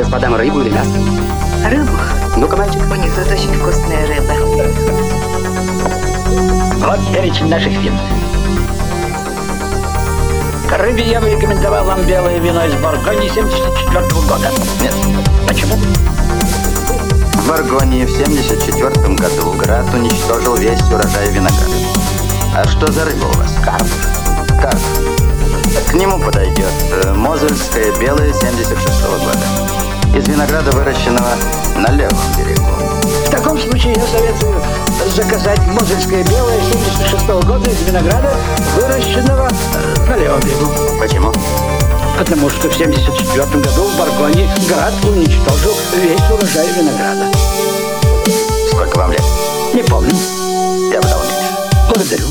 господам рыбу или мясо? Рыбу. Ну-ка, мальчик. Внизу очень вкусная рыба. Вот перечень наших вин. К рыбе я бы рекомендовал вам белое вино из Боргонии 74 -го года. Нет. Почему? В Боргонии в 74 году град уничтожил весь урожай винограда. А что за рыба у вас? Карп. Карп. К нему подойдет э, мозельская белое 76 -го из винограда, выращенного на левом берегу. В таком случае я советую заказать Мозельское белое 76 года из винограда, выращенного на левом берегу. Почему? Потому что в 74 году в Баргонии град уничтожил весь урожай винограда. Сколько вам лет? Не помню. Я бы дал меньше. Благодарю.